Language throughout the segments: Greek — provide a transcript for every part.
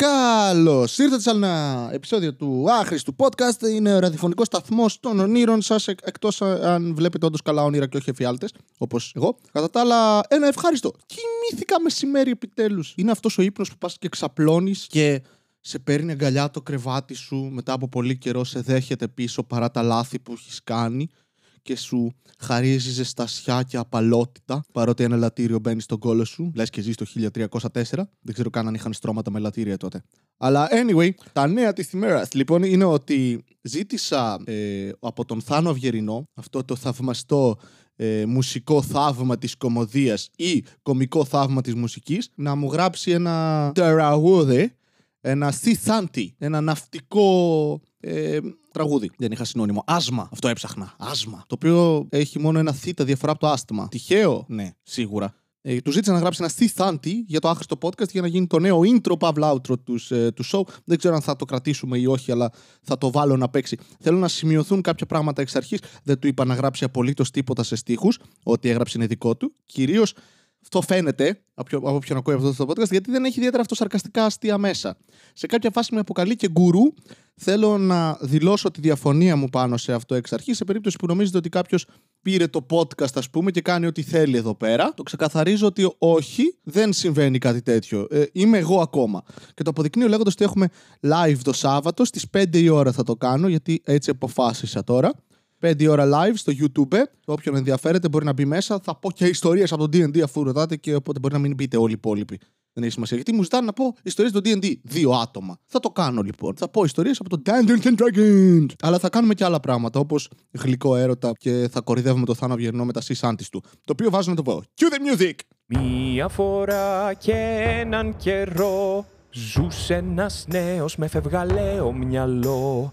Καλώς ήρθατε σε ένα επεισόδιο του άχρηστου podcast. Είναι ο ραδιοφωνικός σταθμός των ονείρων σας, εκτός αν βλέπετε όντως καλά όνειρα και όχι εφιάλτες, όπως εγώ. Κατά τα άλλα, ένα ευχάριστο. Κοιμήθηκα μεσημέρι επιτέλους. Είναι αυτός ο ύπνος που πας και ξαπλώνεις και σε παίρνει αγκαλιά το κρεβάτι σου μετά από πολύ καιρό, σε δέχεται πίσω παρά τα λάθη που έχεις κάνει και σου χαρίζεις ζεστασιά και απαλότητα, παρότι ένα λατήριο μπαίνει στον κόλο σου. Λες και ζει το 1304. Δεν ξέρω καν αν είχαν στρώματα με λατήρια τότε. Αλλά anyway, τα νέα της ημέρας λοιπόν είναι ότι ζήτησα ε, από τον Θάνο Αυγερινό αυτό το θαυμαστό ε, μουσικό θαύμα της κομμωδίας ή κομικό θαύμα της μουσικής να μου γράψει ένα τραγούδι, ένα σιθάντι, ένα ναυτικό ε, τραγούδι. Δεν είχα συνώνυμο. Άσμα. Αυτό έψαχνα. Άσμα. Το οποίο έχει μόνο ένα θήτα διαφορά από το άστημα. Τυχαίο. Ναι, σίγουρα. Ε, του ζήτησα να γράψει ένα θάντι για το άχρηστο podcast για να γίνει το νέο intro παύλα outro τους, ε, του show. Δεν ξέρω αν θα το κρατήσουμε ή όχι, αλλά θα το βάλω να παίξει. Θέλω να σημειωθούν κάποια πράγματα εξ αρχής. Δεν του είπα να γράψει απολύτως τίποτα σε στίχους. Ό,τι έγραψε είναι δικό του. Κυρίως αυτό φαίνεται από όποιον ακούει αυτό το podcast, γιατί δεν έχει ιδιαίτερα αυτοσαρκαστικά αστεία μέσα. Σε κάποια φάση με αποκαλεί και γκουρού. Θέλω να δηλώσω τη διαφωνία μου πάνω σε αυτό εξ αρχής, σε περίπτωση που νομίζετε ότι κάποιος πήρε το podcast, ας πούμε, και κάνει ό,τι θέλει εδώ πέρα. Το ξεκαθαρίζω ότι όχι, δεν συμβαίνει κάτι τέτοιο. Ε, είμαι εγώ ακόμα. Και το αποδεικνύω λέγοντας ότι έχουμε live το Σάββατο στις 5 η ώρα θα το κάνω, γιατί έτσι αποφάσισα τώρα. 5 ώρα live στο YouTube. Όποιον ενδιαφέρεται μπορεί να μπει μέσα. Θα πω και ιστορίες από το DD αφού ρωτάτε και οπότε μπορεί να μην μπείτε όλοι οι υπόλοιποι. Δεν έχει σημασία. Γιατί μου ζητάνε να πω ιστορίες στο DD. Δύο άτομα. Θα το κάνω λοιπόν. Θα πω ιστορίες από το Dungeons and Dragons. Αλλά θα κάνουμε και άλλα πράγματα όπως γλυκό έρωτα και θα κορυδεύουμε το Θάνο Βιερνό με τα σισάντη του. Το οποίο βάζω να το πω. Cue the music! Μία φορά και έναν καιρό ζούσε ένας νέος με φευγαλαίο μυαλό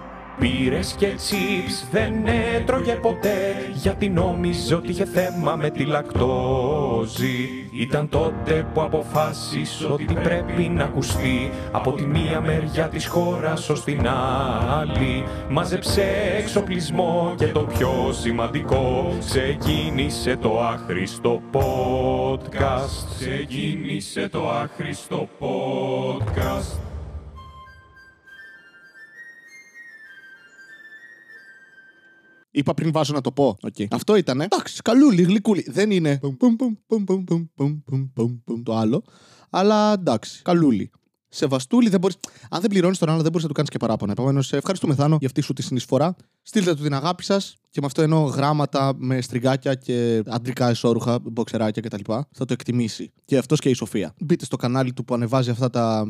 Πήρες και τσίπς δεν έτρωγε ποτέ γιατί νόμιζε ότι είχε θέμα με τη λακτόζη. Ήταν τότε που αποφάσισε ότι πρέπει να ακουστεί από τη μία μεριά της χώρας ως την άλλη. Μάζεψε εξοπλισμό και το πιο σημαντικό ξεκίνησε το άχρηστο podcast. Ξεκίνησε το άχρηστο podcast. Είπα πριν βάζω να το πω. Okay. Αυτό ήταν. Εντάξει, καλούλι, γλυκούλι. Δεν είναι. Το άλλο. Αλλά εντάξει, καλούλι. Σεβαστούλη, δεν μπορείς... αν δεν πληρώνεις τον άλλο, δεν μπορείς να του κάνεις και παράπονα. Επομένως, ευχαριστούμε Θάνο για αυτή σου τη συνεισφορά. Στείλτε του την αγάπη σας και με αυτό εννοώ γράμματα με στριγάκια και αντρικά εσόρουχα, μποξεράκια κτλ. Θα το εκτιμήσει. Και αυτός και η Σοφία. Μπείτε στο κανάλι του που ανεβάζει αυτά τα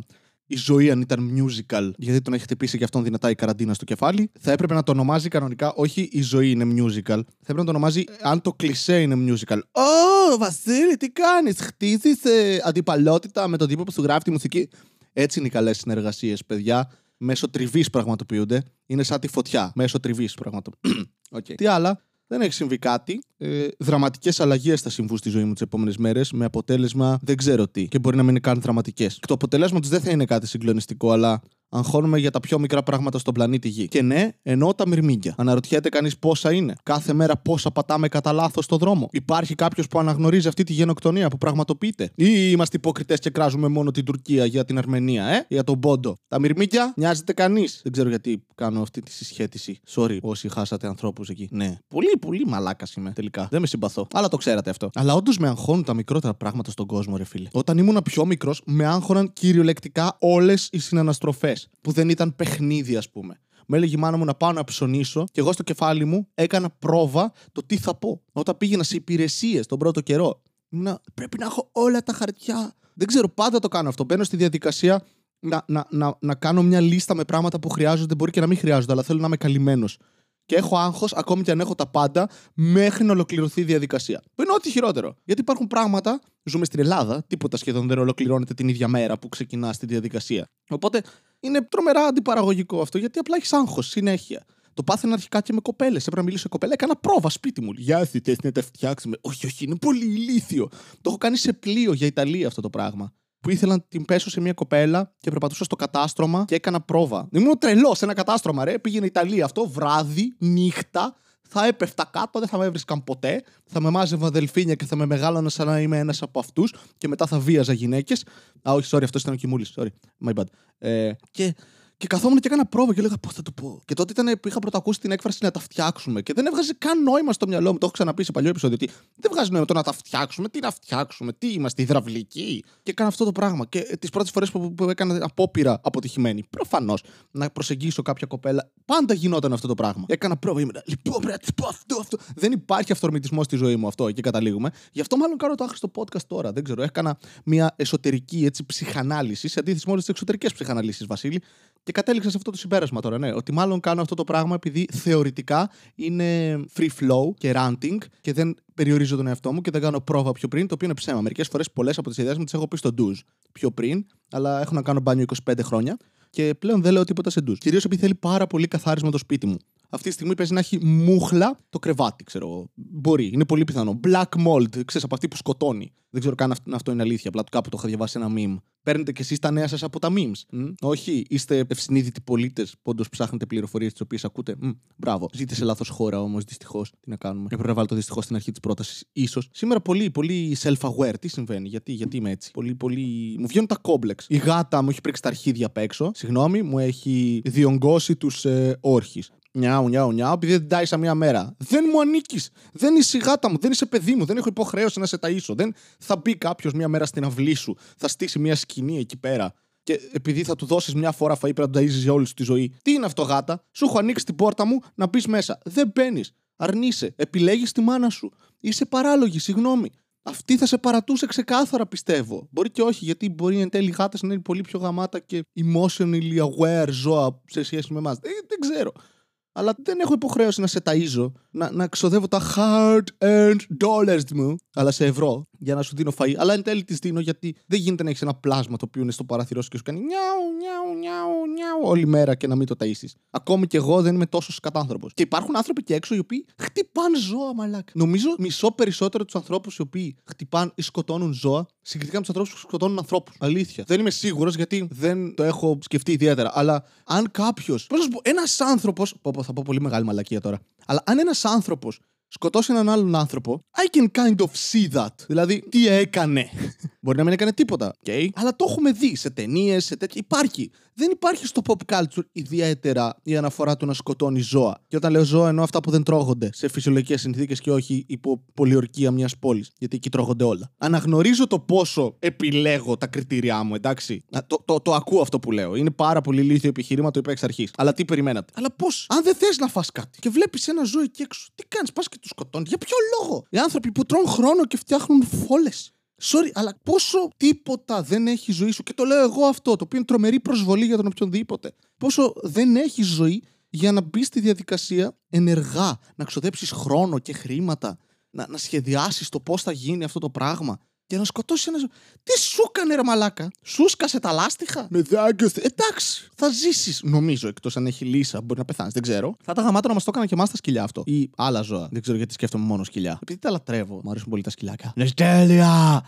η ζωή αν ήταν musical, γιατί τον έχει χτυπήσει και αυτόν δυνατά η καραντίνα στο κεφάλι, θα έπρεπε να το ονομάζει κανονικά, όχι η ζωή είναι musical, θα έπρεπε να το ονομάζει αν το κλισέ είναι musical. Ω, Βασίλη, τι κάνεις, χτίζει ε, αντιπαλότητα με τον τύπο που σου γράφει τη μουσική. Έτσι είναι οι καλές συνεργασίες, παιδιά. Μέσω τριβής πραγματοποιούνται. Είναι σαν τη φωτιά. Μέσω τριβής πραγματοποιούνται. okay. Τι άλλα, δεν έχει συμβεί κάτι. Ε, Δραματικές αλλαγές θα συμβούν στη ζωή μου τις επόμενες μέρες με αποτέλεσμα δεν ξέρω τι. Και μπορεί να μην είναι καν δραματικές. Και το αποτέλεσμα τους δεν θα είναι κάτι συγκλονιστικό, αλλά αγχώνουμε για τα πιο μικρά πράγματα στον πλανήτη Γη. Και ναι, εννοώ τα μυρμήγκια. Αναρωτιέται κανείς πόσα είναι. Κάθε μέρα πόσα πατάμε κατά λάθος στο δρόμο. Υπάρχει κάποιος που αναγνωρίζει αυτή τη γενοκτονία που πραγματοποιείται; Ή είμαστε υποκριτές και κράζουμε μόνο την Τουρκία για την Αρμενία, ε; Για τον Πόντο. Τα μυρμήγκια νοιάζεται κανείς. Δεν ξέρω γιατί κάνω αυτή τη συσχέτιση. Sorry, όσοι χάσατε ανθρώπους εκεί. Ναι. Πολύ, πολύ μαλάκας είμαι τελικά. Δεν με συμπαθώ. Αλλά το ξέρατε αυτό. Αλλά όντως με αγχώνουν τα μικρότερα πράγματα στον κόσμο, ρε φίλε. Όταν ήμουν πιο μικρός, με άγχωναν κυριολεκτικά όλες οι συναναστροφές που δεν ήταν παιχνίδι, ας πούμε. Μου έλεγε η μάνα μου να πάω να ψωνίσω και εγώ στο κεφάλι μου έκανα πρόβα το τι θα πω. Όταν πήγαινα σε υπηρεσίες τον πρώτο καιρό. Ήμουνα, πρέπει να έχω όλα τα χαρτιά. Δεν ξέρω, πάντα το κάνω αυτό. Μπαίνω στη διαδικασία να, να, να, να κάνω μια λίστα με πράγματα που χρειάζονται. Μπορεί και να μην χρειάζονται, αλλά θέλω να είμαι καλυμμένος και έχω άγχος, ακόμη και αν έχω τα πάντα, μέχρι να ολοκληρωθεί η διαδικασία. Που είναι ό,τι χειρότερο. Γιατί υπάρχουν πράγματα, ζούμε στην Ελλάδα, τίποτα σχεδόν δεν ολοκληρώνεται την ίδια μέρα που ξεκινά τη διαδικασία. Οπότε είναι τρομερά αντιπαραγωγικό αυτό, γιατί απλά έχεις άγχος συνέχεια. Το πάθαινα αρχικά και με κοπέλες. Έπρεπε να μιλήσω σε κοπέλα. Έκανα πρόβα σπίτι μου. Γεια σα, να τα φτιάξουμε. Όχι, όχι, είναι πολύ ηλίθιο. Το έχω κάνει σε πλοίο για Ιταλία αυτό το πράγμα. Που ήθελα να την πέσω σε μια κοπέλα και περπατούσα στο κατάστρωμα και έκανα πρόβα. Ήμουν τρελός σε ένα κατάστρωμα, ρε. Πήγαινε Ιταλία αυτό, βράδυ, νύχτα. Θα έπεφτα κάτω, δεν θα με έβρισκαν ποτέ. Θα με μάζευα δελφίνια και θα με μεγάλωνα σαν να είμαι ένας από αυτούς. Και μετά θα βίαζα γυναίκες. Α, όχι, sorry, αυτός ήταν ο Κιμούλης. Sorry, my bad. Ε, και και καθόμουν και έκανα πρόβα και έλεγα πώς θα το πω. Και τότε ήταν που είχα πρωτοακούσει την έκφραση να τα φτιάξουμε. Και δεν έβγαζε καν νόημα στο μυαλό μου. Το έχω ξαναπεί σε παλιό επεισόδιο. Ότι δεν βγάζει νόημα το να τα φτιάξουμε. Τι να φτιάξουμε, τι είμαστε, υδραυλικοί. Και έκανα αυτό το πράγμα. Και τις πρώτες φορές που, που έκανα απόπειρα αποτυχημένη. Προφανώς να προσεγγίσω κάποια κοπέλα. Πάντα γινόταν αυτό το πράγμα. Έκανα πρόβα. Ήμουν, λοιπόν, πρέπει να πω αυτό, αυτό. Δεν υπάρχει αυθορμητισμός στη ζωή μου αυτό. Εκεί καταλήγουμε. Γι' αυτό μάλλον κάνω το άχρηστο podcast τώρα. Δεν ξέρω. Έκανα μια εσωτερική έτσι, ψυχανάλυση σε αντίθεση με όλες τις εξωτερικές ψυχαναλύσεις, Βασίλη. Και κατέληξα σε αυτό το συμπέρασμα τώρα, ναι. Ότι μάλλον κάνω αυτό το πράγμα επειδή θεωρητικά είναι free flow και ranting και δεν περιορίζω τον εαυτό μου και δεν κάνω πρόβα πιο πριν, το οποίο είναι ψέμα. Μερικές φορές πολλές από τις ιδέες μου τις έχω πει στο ντουζ πιο πριν, αλλά έχω να κάνω μπάνιο 25 χρόνια και πλέον δεν λέω τίποτα σε ντουζ. Κυρίως επειδή θέλει πάρα πολύ καθάρισμα το σπίτι μου. Αυτή τη στιγμή παίζει να έχει μούχλα το κρεβάτι, ξέρω εγώ. Μπορεί, είναι πολύ πιθανό. Black mold, ξέρεις από αυτή που σκοτώνει. Δεν ξέρω καν αν αυτό είναι αλήθεια. Απλά κάπου το είχα διαβάσει ένα meme. Παίρνετε κι εσείς τα νέα σας από τα memes. Mm? Όχι, είστε ευσυνείδητοι πολίτες που όντως ψάχνετε πληροφορίες τις οποίες ακούτε. Mm, μπράβο. Ζείτε σε λάθος χώρα όμως, δυστυχώς. Τι να κάνουμε. Έπρεπε να βάλω το δυστυχώς στην αρχή της πρότασης. σω. Σήμερα πολύ, πολύ self-aware. Τι συμβαίνει, γιατί, γιατί είμαι έτσι. Πολύ, πολύ. Μου βγαίνουν τα κόμπλεξ. Η γάτα μου έχει πρίξει τα αρχίδια απ' έξω. Συγγνώμη, μου έχει διονγκώσει τους ε, όρχες. Νιάου, νιάου, νιάου, επειδή δεν τάισα μία μέρα. Δεν μου ανήκεις. Δεν είσαι η γάτα μου, δεν είσαι παιδί μου, δεν έχω υποχρέωση να σε ταΐσω. Δεν θα μπει κάποιος μία μέρα στην αυλή σου, θα στήσει μία σκηνή εκεί πέρα. Και επειδή θα του δώσεις μια φορά φαΐ, πρέπει να τον ταΐζεις για όλη τη ζωή. Τι είναι αυτό, γάτα, σου έχω ανοίξει την πόρτα μου να μπει μέσα. Δεν μπαίνεις. Αρνείσαι. Επιλέγεις τη μάνα σου. Είσαι παράλογη, συγγνώμη. Αυτή θα σε παρατούσε ξεκάθαρα, πιστεύω. Μπορεί και όχι, γιατί μπορεί εν τέλει γάτες να είναι πολύ πιο γαμάτα και emotionally aware ζώα σε σχέση με εμάς. Δεν, δεν ξέρω αλλά δεν έχω υποχρέωση να σε ταΐζω, να, να ξοδεύω τα hard-earned dollars μου, αλλά σε ευρώ, για να σου δίνω φαΐ. Αλλά εν τέλει τη δίνω γιατί δεν γίνεται να έχεις ένα πλάσμα το οποίο είναι στο παράθυρό σου και σου κάνει νιάου, νιάου, νιάου, νιάου όλη μέρα και να μην το ταΐσεις. Ακόμη και εγώ δεν είμαι τόσο σκατάνθρωπο. Και υπάρχουν άνθρωποι και έξω οι οποίοι χτυπάνε ζώα, μαλάκα. Νομίζω μισό περισσότερο τους ανθρώπους οι οποίοι χτυπάνε ή σκοτώνουν ζώα συγκριτικά με τους ανθρώπους που σκοτώνουν ανθρώπους. Αλήθεια. Δεν είμαι σίγουρος γιατί δεν το έχω σκεφτεί ιδιαίτερα. Αλλά αν κάποιο. Πώς να σου πω, ένας άνθρωπο. Πω, θα πω πολύ μεγάλη μαλακία τώρα. Αλλά αν ένας άνθρωπος σκοτώσει έναν άλλον άνθρωπο, I can kind of see that. Δηλαδή, τι έκανε. Μπορεί να μην έκανε τίποτα. Okay. Αλλά το έχουμε δει σε ταινίες, σε τέτοια. Υπάρχει. Δεν υπάρχει στο pop culture ιδιαίτερα η αναφορά του να σκοτώνει ζώα. Και όταν λέω ζώα, εννοώ αυτά που δεν τρώγονται σε φυσιολογικές συνθήκες και όχι υπό πολιορκία μιας πόλης. Γιατί εκεί τρώγονται όλα. Αναγνωρίζω το πόσο επιλέγω τα κριτήριά μου, εντάξει. Το, το, το, ακούω αυτό που λέω. Είναι πάρα πολύ λύθιο επιχείρημα, το είπα εξ αρχής. Αλλά τι περιμένατε; Αλλά πώς, αν δεν θες να φά κάτι και βλέπεις ένα ζώο εκεί έξω, τι κάνεις, πας και του σκοτώνει. Για ποιο λόγο; Οι άνθρωποι που τρώνε χρόνο και φτιάχνουν φόλες. Sorry, αλλά πόσο τίποτα δεν έχει ζωή σου. Και το λέω εγώ αυτό, το οποίο είναι τρομερή προσβολή για τον οποιονδήποτε. Πόσο δεν έχει ζωή για να μπει στη διαδικασία ενεργά, να ξοδέψεις χρόνο και χρήματα, να, να σχεδιάσεις το πώς θα γίνει αυτό το πράγμα για να σκοτώσει ένα. Τι σου έκανε ρε μαλάκα; Σου σκάσε τα λάστιχα; Με δάγκωθε. Εντάξει, θα ζήσεις. Νομίζω εκτός αν έχει λύσα. Μπορεί να πεθάνεις. Δεν ξέρω. Θα τα γαμάτω να μας το έκανα και εμάς τα σκυλιά αυτό. Ή άλλα ζώα. Δεν ξέρω γιατί σκέφτομαι μόνο σκυλιά. Επειδή τα λατρεύω. Μου αρέσουν πολύ τα σκυλιάκα. Ναι, τέλεια!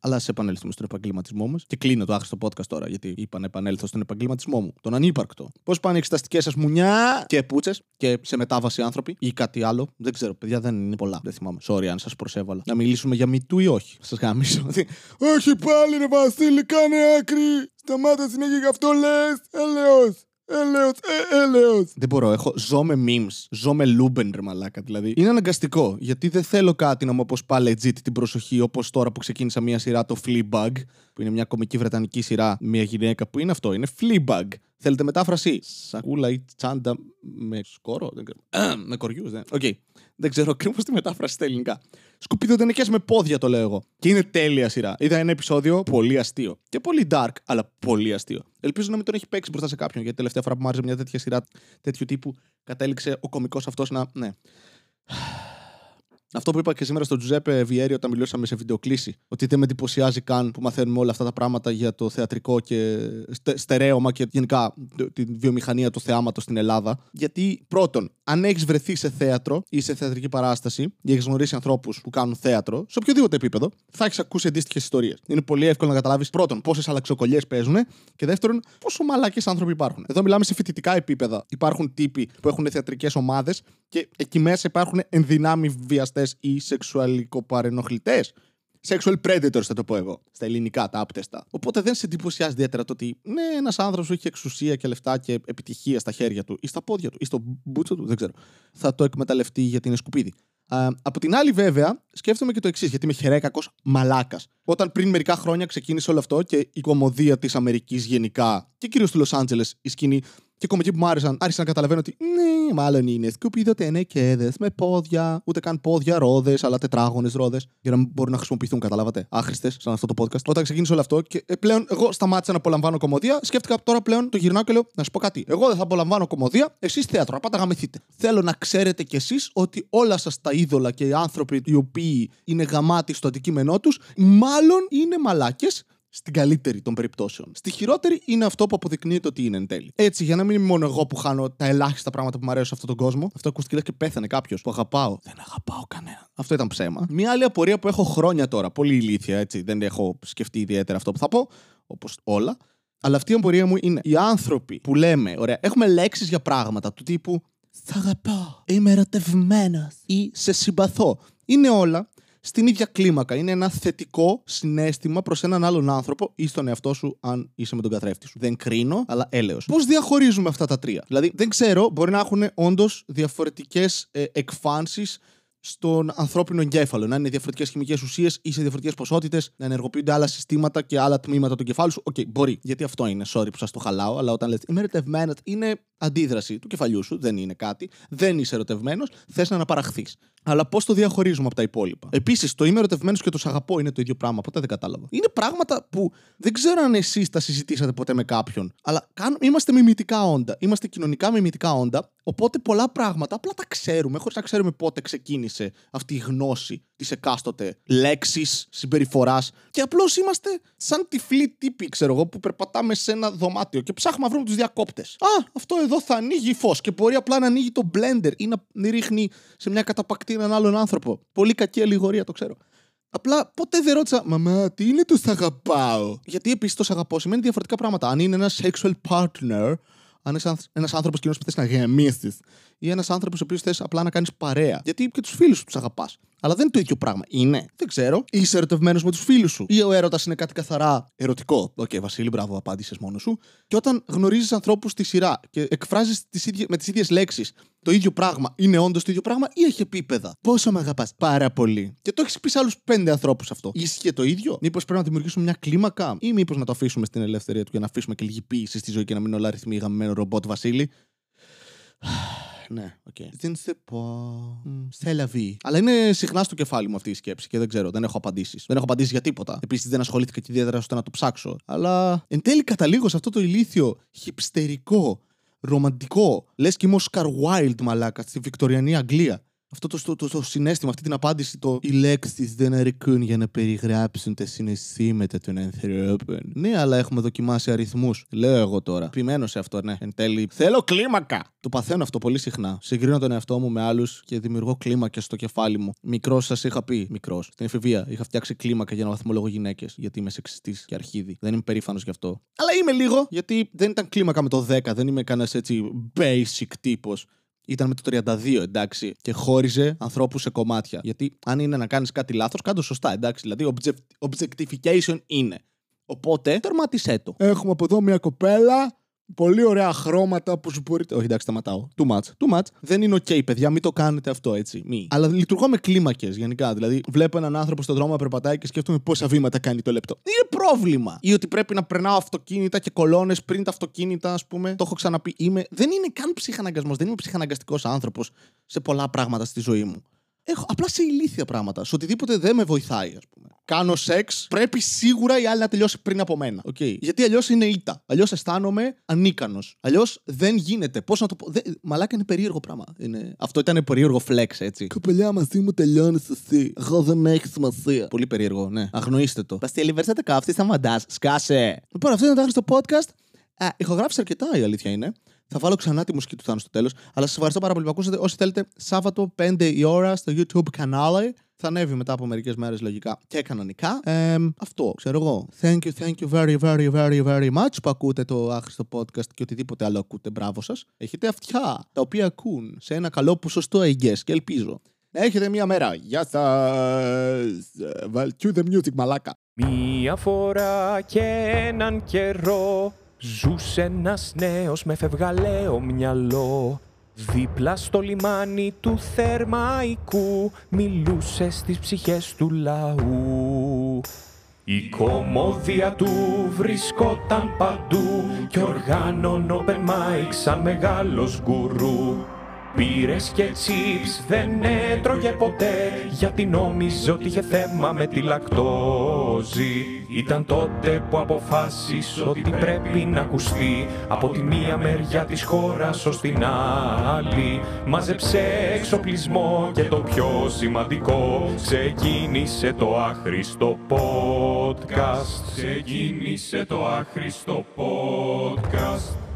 Αλλά ας επανέλθουμε στον επαγγελματισμό μας. Και κλείνω το άχρηστο podcast τώρα, γιατί είπα να επανέλθω στον επαγγελματισμό μου. Τον ανύπαρκτο. Πώς πάνε οι εξεταστικές σας μουνιά και πούτσες και σε μετάβαση άνθρωποι ή κάτι άλλο. Δεν ξέρω, παιδιά, δεν είναι πολλά. Δεν θυμάμαι. Sorry αν σας προσέβαλα. Να μιλήσουμε για Me Too ή όχι. Σας γαμήσω. όχι πάλι, ρε Βασίλη, κάνε άκρη. Σταμάτα συνέχεια γι' αυτό λες. Έλεος. Έλεος, ε, έλεος. Δεν μπορώ, έχω, ζω με memes, ζω με Λούμπεν ρε μαλάκα δηλαδή. Είναι αναγκαστικό, γιατί δεν θέλω κάτι να μου αποσπά legit την προσοχή όπως τώρα που ξεκίνησα μια σειρά το Fleabag, που είναι μια κομική βρετανική σειρά, μια γυναίκα που είναι αυτό, είναι Fleabag. Θέλετε μετάφραση; Σακούλα ή τσάντα με σκόρο; Δεν ξέρω. με κοριούς, δεν. OK. Okay. Δεν ξέρω ακριβώς τη μετάφραση στα ελληνικά. Σκουπιδοτενεκέ με πόδια το λέω εγώ. Και είναι τέλεια σειρά. Είδα ένα επεισόδιο πολύ αστείο. Και πολύ dark, αλλά πολύ αστείο. Ελπίζω να μην τον έχει παίξει μπροστά σε κάποιον. Γιατί τελευταία φορά που μου άρεσε μια τέτοια σειρά τέτοιου τύπου, κατέληξε ο κωμικό αυτός να. Ναι. Αυτό που είπα και σήμερα στον Τζουζέπε Βιέρη όταν μιλούσαμε σε βιντεοκλήση. Ότι δεν με εντυπωσιάζει καν που μαθαίνουμε όλα αυτά τα πράγματα για το θεατρικό και στε, στερέωμα και γενικά τη βιομηχανία του θεάματος στην Ελλάδα. Γιατί πρώτον, αν έχεις βρεθεί σε θέατρο ή σε θεατρική παράσταση ή έχεις γνωρίσει ανθρώπους που κάνουν θέατρο, σε οποιοδήποτε επίπεδο, θα έχεις ακούσει αντίστοιχες ιστορίες. Είναι πολύ εύκολο να καταλάβεις πρώτον πόσες αλλαξοκολλιές παίζουν και δεύτερον πόσο μαλακέ άνθρωποι υπάρχουν. Εδώ μιλάμε σε φοιτητικά επίπεδα. Υπάρχουν τύποι που έχουν θεατρικές ομάδες και εκεί μέσα υπάρχουν ενδυνάμει βιαστές ή σεξουαλικοπαρενοχλητές. Sexual predators, θα το πω εγώ. Στα ελληνικά, τα άπτεστα. Οπότε δεν σε εντυπωσιάζει ιδιαίτερα το ότι ναι, ένας άνθρωπος που έχει εξουσία και λεφτά και επιτυχία στα χέρια του ή στα πόδια του ή στο μπούτσο του, δεν ξέρω. Θα το εκμεταλλευτεί γιατί είναι σκουπίδι. Α, από την άλλη, βέβαια, σκέφτομαι και το εξής, γιατί είμαι χερέκακος μαλάκας. Όταν πριν μερικά χρόνια ξεκίνησε όλο αυτό και η κομμωδία της Αμερικής γενικά και κυρίως του Λος Άντζελες, η σκηνή και κομικοί που μου άρεσαν, άρχισα να καταλαβαίνω ότι ναι, μάλλον είναι σκουπίδο τενεκέδε με πόδια, ούτε καν πόδια, ρόδες, αλλά τετράγωνες ρόδες, για να μπορούν να χρησιμοποιηθούν, καταλάβατε. Άχρηστες, σαν αυτό το podcast. Όταν ξεκίνησε όλο αυτό και ε, πλέον εγώ σταμάτησα να απολαμβάνω κομμωδία, σκέφτηκα τώρα πλέον το γυρνάω και λέω να σου πω κάτι. Εγώ δεν θα απολαμβάνω κομμωδία, εσείς θέατρο, απάτα γαμηθείτε. Θέλω να ξέρετε κι εσείς ότι όλα σας τα είδωλα και οι άνθρωποι οι οποίοι είναι γαμάτοι στο αντικείμενό τους, μάλλον είναι μαλάκες στην καλύτερη των περιπτώσεων. Στη χειρότερη είναι αυτό που αποδεικνύεται ότι είναι εν τέλει. Έτσι, για να μην είμαι μόνο εγώ που χάνω τα ελάχιστα πράγματα που μου αρέσουν σε αυτόν τον κόσμο, αυτό ακούστηκε λες και πέθανε κάποιος που αγαπάω. Δεν αγαπάω κανέναν. Αυτό ήταν ψέμα. Μία άλλη απορία που έχω χρόνια τώρα, πολύ ηλίθια έτσι, δεν έχω σκεφτεί ιδιαίτερα αυτό που θα πω, όπως όλα. Αλλά αυτή η απορία μου είναι οι άνθρωποι που λέμε, ωραία, έχουμε λέξεις για πράγματα του τύπου Σ' αγαπάω, είμαι ερωτευμένος ή σε συμπαθώ. Είναι όλα στην ίδια κλίμακα. Είναι ένα θετικό συνέστημα προς έναν άλλον άνθρωπο ή στον εαυτό σου, αν είσαι με τον καθρέφτη σου. Δεν κρίνω, αλλά έλεος. Πώς διαχωρίζουμε αυτά τα τρία; Δηλαδή, δεν ξέρω, μπορεί να έχουν όντως διαφορετικές ε, εκφάνσεις στον ανθρώπινο εγκέφαλο. Να είναι διαφορετικές χημικές ουσίες ή σε διαφορετικές ποσότητες, να ενεργοποιούνται άλλα συστήματα και άλλα τμήματα του κεφάλου σου. OK, okay, μπορεί. Γιατί αυτό είναι. Sorry που σας το χαλάω, αλλά όταν λέτε Είμαι ερωτευμένος, είναι αντίδραση του κεφαλιού σου. Δεν είναι κάτι. Δεν είσαι ερωτευμένος. Θες να αναπαραχθείς. Αλλά πώς το διαχωρίζουμε από τα υπόλοιπα; Επίσης, το είμαι ερωτευμένος και το σ' αγαπώ είναι το ίδιο πράγμα. Ποτέ δεν κατάλαβα. Είναι πράγματα που δεν ξέρω αν εσείς τα συζητήσατε ποτέ με κάποιον. Αλλά είμαστε μιμητικά όντα. Είμαστε κοινωνικά μιμητικά όντα. Οπότε πολλά πράγματα απλά τα ξέρουμε, χωρίς να ξέρουμε πότε ξεκίνησε αυτή η γνώση της εκάστοτε λέξης, συμπεριφοράς. Και απλώς είμαστε σαν τυφλοί τύποι, ξέρω εγώ, που περπατάμε σε ένα δωμάτιο και ψάχνουμε να βρούμε τους διακόπτες. Α, αυτό εδώ θα ανοίγει φως και μπορεί απλά να ανοίγει το blender ή να ρίχνει σε μια καταπακτή έναν άλλον άνθρωπο. Πολύ κακή αλληγορία, το ξέρω. Απλά ποτέ δεν ρώτησα, Μαμά, τι είναι το σ' αγαπάω. Γιατί επίσης το σ' αγαπώ σημαίνει διαφορετικά πράγματα. Αν είναι ένας sexual partner, αν είσαι ένας άνθρωπος κοινό που θες να γαμήσεις, ή ένας άνθρωπος ο οποίος θες απλά να κάνεις παρέα. Γιατί και τους φίλους σου τους αγαπάς. Αλλά δεν είναι το ίδιο πράγμα. Είναι. Δεν ξέρω. Είσαι ερωτευμένος με τους φίλους σου. Ή ο έρωτας είναι κάτι καθαρά ερωτικό. OK, okay, Βασίλη, μπράβο, απάντησες μόνος σου. Και όταν γνωρίζεις ανθρώπους στη σειρά και εκφράζεις με τις ίδιες λέξεις το ίδιο πράγμα, είναι όντως το ίδιο πράγμα ή έχει επίπεδα; Πόσο με αγαπάς; Πάρα πολύ. Και το έχεις πει σε άλλους πέντε ανθρώπους αυτό. Ίσχυε το ίδιο; Μήπως πρέπει να δημιουργήσουμε μια κλίμακα; Ή μήπως να το αφήσουμε στην ελευθερία του και να αφήσουμε και λίγη πίεση στη ζωή και να μην όλα ρυθμοί γαμημένο ρομπότ Βασίλη; Ναι, OK. Okay. Δεν σε πω. Σε λαβή. Αλλά είναι συχνά στο κεφάλι μου αυτή η σκέψη και δεν ξέρω, δεν έχω απαντήσεις. Δεν έχω απαντήσεις για τίποτα. Επίσης δεν ασχολήθηκα και ιδιαίτερα ώστε να το ψάξω. Αλλά εν τέλει καταλήγω σε αυτό το ηλίθιο, χιπστερικό, ρομαντικό. Λες και είμαι ο Σκαρ Wild μαλάκα στη Βικτοριανή Αγγλία αυτό το, το, το, το, συνέστημα, αυτή την απάντηση, το οι λέξει δεν αρκούν για να περιγράψουν τα συναισθήματα των ανθρώπων. Ναι, αλλά έχουμε δοκιμάσει αριθμούς. Λέω εγώ τώρα. Επιμένω σε αυτό, ναι. Εν τέλει, θέλω κλίμακα! Το παθαίνω αυτό πολύ συχνά. Συγκρίνω τον εαυτό μου με άλλους και δημιουργώ κλίμακες στο κεφάλι μου. Μικρός σας είχα πει, μικρός. Στην εφηβεία είχα φτιάξει κλίμακα για να βαθμολογώ γυναίκες. Γιατί είμαι σεξιστής και αρχίδι. Δεν είμαι περήφανος γι' αυτό. Αλλά είμαι λίγο, γιατί δεν ήταν κλίμακα με το 10. Δεν είμαι κανένας έτσι basic τύπος ήταν με το 32, εντάξει, και χώριζε ανθρώπους σε κομμάτια. Γιατί αν είναι να κάνεις κάτι λάθος, κάτω σωστά, εντάξει. Δηλαδή, objectification είναι. Οπότε, τερματισέ το. Έχουμε από εδώ μια κοπέλα Πολύ ωραία χρώματα που σου μπορείτε. Όχι, εντάξει, σταματάω. Too much. Too much. Δεν είναι OK, παιδιά, μην το κάνετε αυτό έτσι. Μη. Αλλά λειτουργώ με κλίμακες γενικά. Δηλαδή, βλέπω έναν άνθρωπο στον δρόμο να περπατάει και σκέφτομαι πόσα βήματα κάνει το λεπτό. Είναι πρόβλημα. Ή ότι πρέπει να περνάω αυτοκίνητα και κολόνε πριν τα αυτοκίνητα, ας πούμε. Το έχω ξαναπεί. Είμαι... Δεν είναι καν ψυχαναγκασμός. Δεν είμαι ψυχαναγκαστικός άνθρωπος σε πολλά πράγματα στη ζωή μου. Έχω, απλά σε ηλίθια πράγματα. Σε οτιδήποτε δεν με βοηθάει, ας πούμε. Κάνω σεξ, πρέπει σίγουρα η άλλη να τελειώσει πριν από μένα. Okay. Γιατί αλλιώς είναι ήττα. Αλλιώς αισθάνομαι ανίκανος. Αλλιώς δεν γίνεται. Πώς να το πω. Δεν... Μαλάκα είναι περίεργο πράγμα. Είναι... Αυτό ήταν περίεργο flex, έτσι. Κοπελιά μαζί μου τελειώνει εσύ. Εγώ δεν έχεις σημασία. Πολύ περίεργο, ναι. Αγνοήστε το. Παστέλη, βέρσατε καύτη, σταματά. Σκάσε. Λοιπόν, αυτό ήταν το στο podcast. Α, ηχογράφησε αρκετά η αλήθεια είναι. Θα βάλω ξανά τη μουσική του Θάνου στο τέλος. Αλλά σας ευχαριστώ πάρα πολύ που ακούσατε. Όσοι θέλετε, Σάββατο 5 η ώρα στο YouTube κανάλι. Θα ανέβει μετά από μερικές μέρες λογικά και κανονικά. Ε, αυτό, ξέρω εγώ. Thank you, thank you very, very, very, very much που ακούτε το άχρηστο podcast και οτιδήποτε άλλο ακούτε. Μπράβο σας. Έχετε αυτιά τα οποία ακούν σε ένα καλό ποσοστό εγγέ και ελπίζω. Έχετε μία μέρα. Γεια σας. Cue the music, μαλάκα. Μία φορά και έναν καιρό Ζούσε ένας νέος με φευγαλαίο μυαλό Δίπλα στο λιμάνι του Θερμαϊκού Μιλούσε στις ψυχές του λαού η κομμόδια του βρισκόταν παντού και οργάνων open mic σαν μεγάλος γκουρού. Πήρες και τσίπς δεν έτρωγε ποτέ γιατί νόμιζε ότι είχε θέμα με τη λακτόζη. Ήταν τότε που αποφάσισε ότι πρέπει να ακουστεί από τη μία μεριά της χώρας ως την άλλη. Μάζεψε εξοπλισμό και το πιο σημαντικό ξεκίνησε το άχρηστο podcast. Ξεκίνησε το άχρηστο podcast.